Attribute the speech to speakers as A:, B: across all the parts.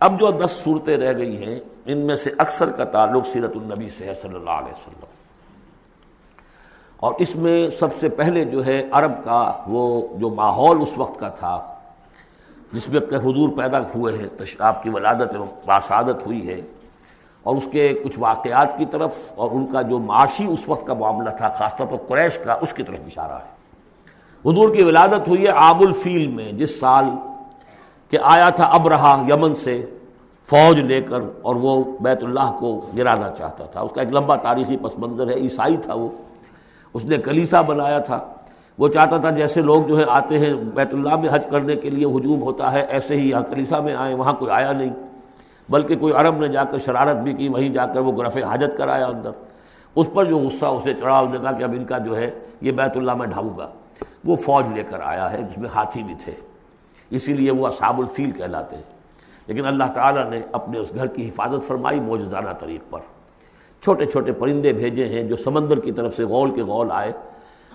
A: اب جو دس صورتیں رہ گئی ہیں، ان میں سے اکثر کا تعلق سیرت النبی سے ہے صلی اللہ علیہ وسلم۔ اور اس میں سب سے پہلے جو ہے عرب کا وہ جو ماحول اس وقت کا تھا، جس میں اپنے حضور پیدا ہوئے ہیں آپ کی ولادت باسعادت ہوئی ہے، اور اس کے کچھ واقعات کی طرف، اور ان کا جو معاشی اس وقت کا معاملہ تھا، خاص طور پر قریش کا، اس کی طرف اشارہ ہے۔ حضور کی ولادت ہوئی ہے آب الفیل میں، جس سال کہ آیا تھا اب رہا یمن سے فوج لے کر اور وہ بیت اللہ کو گرانا چاہتا تھا۔ اس کا ایک لمبا تاریخی پس منظر ہے، عیسائی تھا وہ۔ اس نے کلیسا بنایا تھا۔ وہ چاہتا تھا جیسے لوگ جو ہے آتے ہیں بیت اللہ میں حج کرنے کے لیے ہجوم ہوتا ہے، ایسے ہی یہاں کلیسا میں آئے، وہاں کوئی آیا نہیں۔ بلکہ کوئی عرب نے جا کر شرارت بھی کی، وہیں جا کر وہ گرف حاجت کرایا اندر۔ اس پر جو غصہ اسے چڑھا، اس نے کہا کہ اب ان کا جو ہے یہ بیت اللہ میں ڈھاؤں گا۔ وہ فوج لے کر آیا ہے، جس میں ہاتھی بھی تھے۔ اسی لیے وہ اصحاب الفیل کہلاتے ہیں۔ لیکن اللہ تعالیٰ نے اپنے اس گھر کی حفاظت فرمائی موجزانہ طریق پر۔ چھوٹے چھوٹے پرندے بھیجے ہیں جو سمندر کی طرف سے غول کے غول آئے۔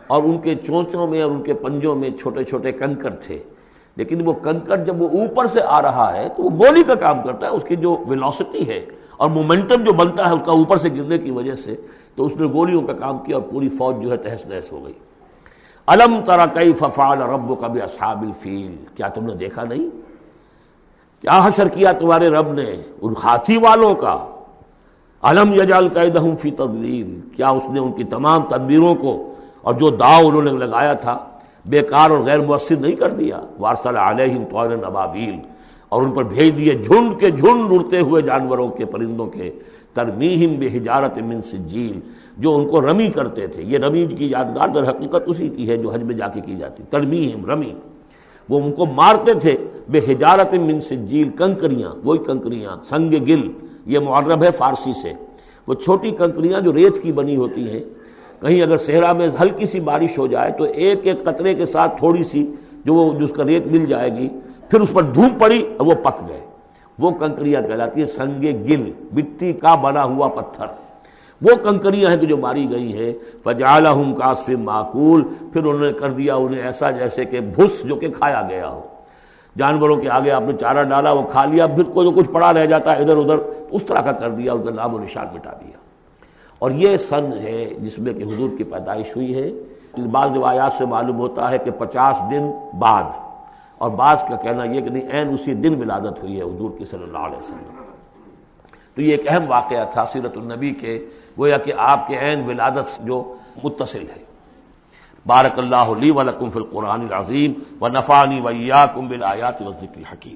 A: اور ان کے چونچوں میں اور ان کے پنجوں میں چھوٹے چھوٹے کنکر تھے۔ لیکن وہ کنکر جب وہ اوپر سے آ رہا ہے تو وہ گولی کا کام کرتا ہے۔ اس کی جو ویلوسٹی ہے اور مومنٹم جو بنتا ہے اس کا اوپر سے گرنے کی وجہ سے تو اس نے گولیوں کا کام کیا اور پوری فوج جو ہے تہس نہس ہو گئی۔ الم ترا کئی ففال رب کا بھی اصحاب الفیل؟ کیا تم نے دیکھا نہیں؟ کیا حشر کیا تمہارے رب نے ان ہاتھی والوں کا؟ علم یجال قیدہم فی تدلیل کیا اس نے ان کی تمام تدبیروں کو اور جو داؤ انہوں نے لگایا تھا، بیکار اور غیر مؤثر نہیں کر دیا؟ وارسل علیہم طور ابابیل اور ان پر بھیج دیے جھنڈ کے جھنڈ اڑتے ہوئے جانوروں کے پرندوں کے۔ ترمیہم بے حجارت من سجیل، جو ان کو رمی کرتے تھے۔ یہ رمی کی یادگار در حقیقت اسی کی ہے جو حج میں جا کے کی جاتی۔ ترمیم رمی۔ وہ ان کو مارتے تھے۔ بے حجارت من سجیل، کنکریاں۔ وہی کنکریاں، سنگ گل۔ یہ معرب ہے فارسی سے۔ وہ چھوٹی کنکریاں جو ریت کی بنی ہوتی ہیں۔ کہیں اگر صحرا میں ہلکی سی بارش ہو جائے تو ایک ایک قطرے کے ساتھ تھوڑی سی جو وہ جس کا ریت مل جائے گی پھر اس پر دھوپ پڑی اور وہ پک گئے۔ وہ کنکریاں کہلاتی ہیں، سنگ گل، مٹی کا بنا ہوا پتھر۔ وہ کنکریاں ہیں کہ جو ماری گئی ہیں۔ فجال ہوں کاسف معقول۔ پھر انہوں نے کر دیا انہیں ایسا جیسے کہ بھس جو کہ کھایا گیا ہو۔ جانوروں کے آگے آپ نے چارہ ڈالا، وہ کھا لیا، پھر کو جو کچھ پڑا رہ جاتا ہے ادھر ادھر، اس طرح کا کر دیا اس کا نام و نشان مٹا دیا۔ اور یہ سن ہے جس میں کہ حضور کی پیدائش ہوئی ہے۔ بعض روایات سے معلوم ہوتا ہے کہ پچاس دن بعد اور بعض کا کہنا یہ کہ نہیں، عین اسی دن ولادت ہوئی ہے حضور کی صلی اللہ علیہ وسلم۔ تو یہ ایک اہم واقعہ تھا سیرت النبی کے، گویا کہ آپ کے عین ولادت جو متصل ہے۔ بارک اللہ علی ولکم فی القرآن العظیم و نفانی ویا کم بل آیات و ذکر حکیم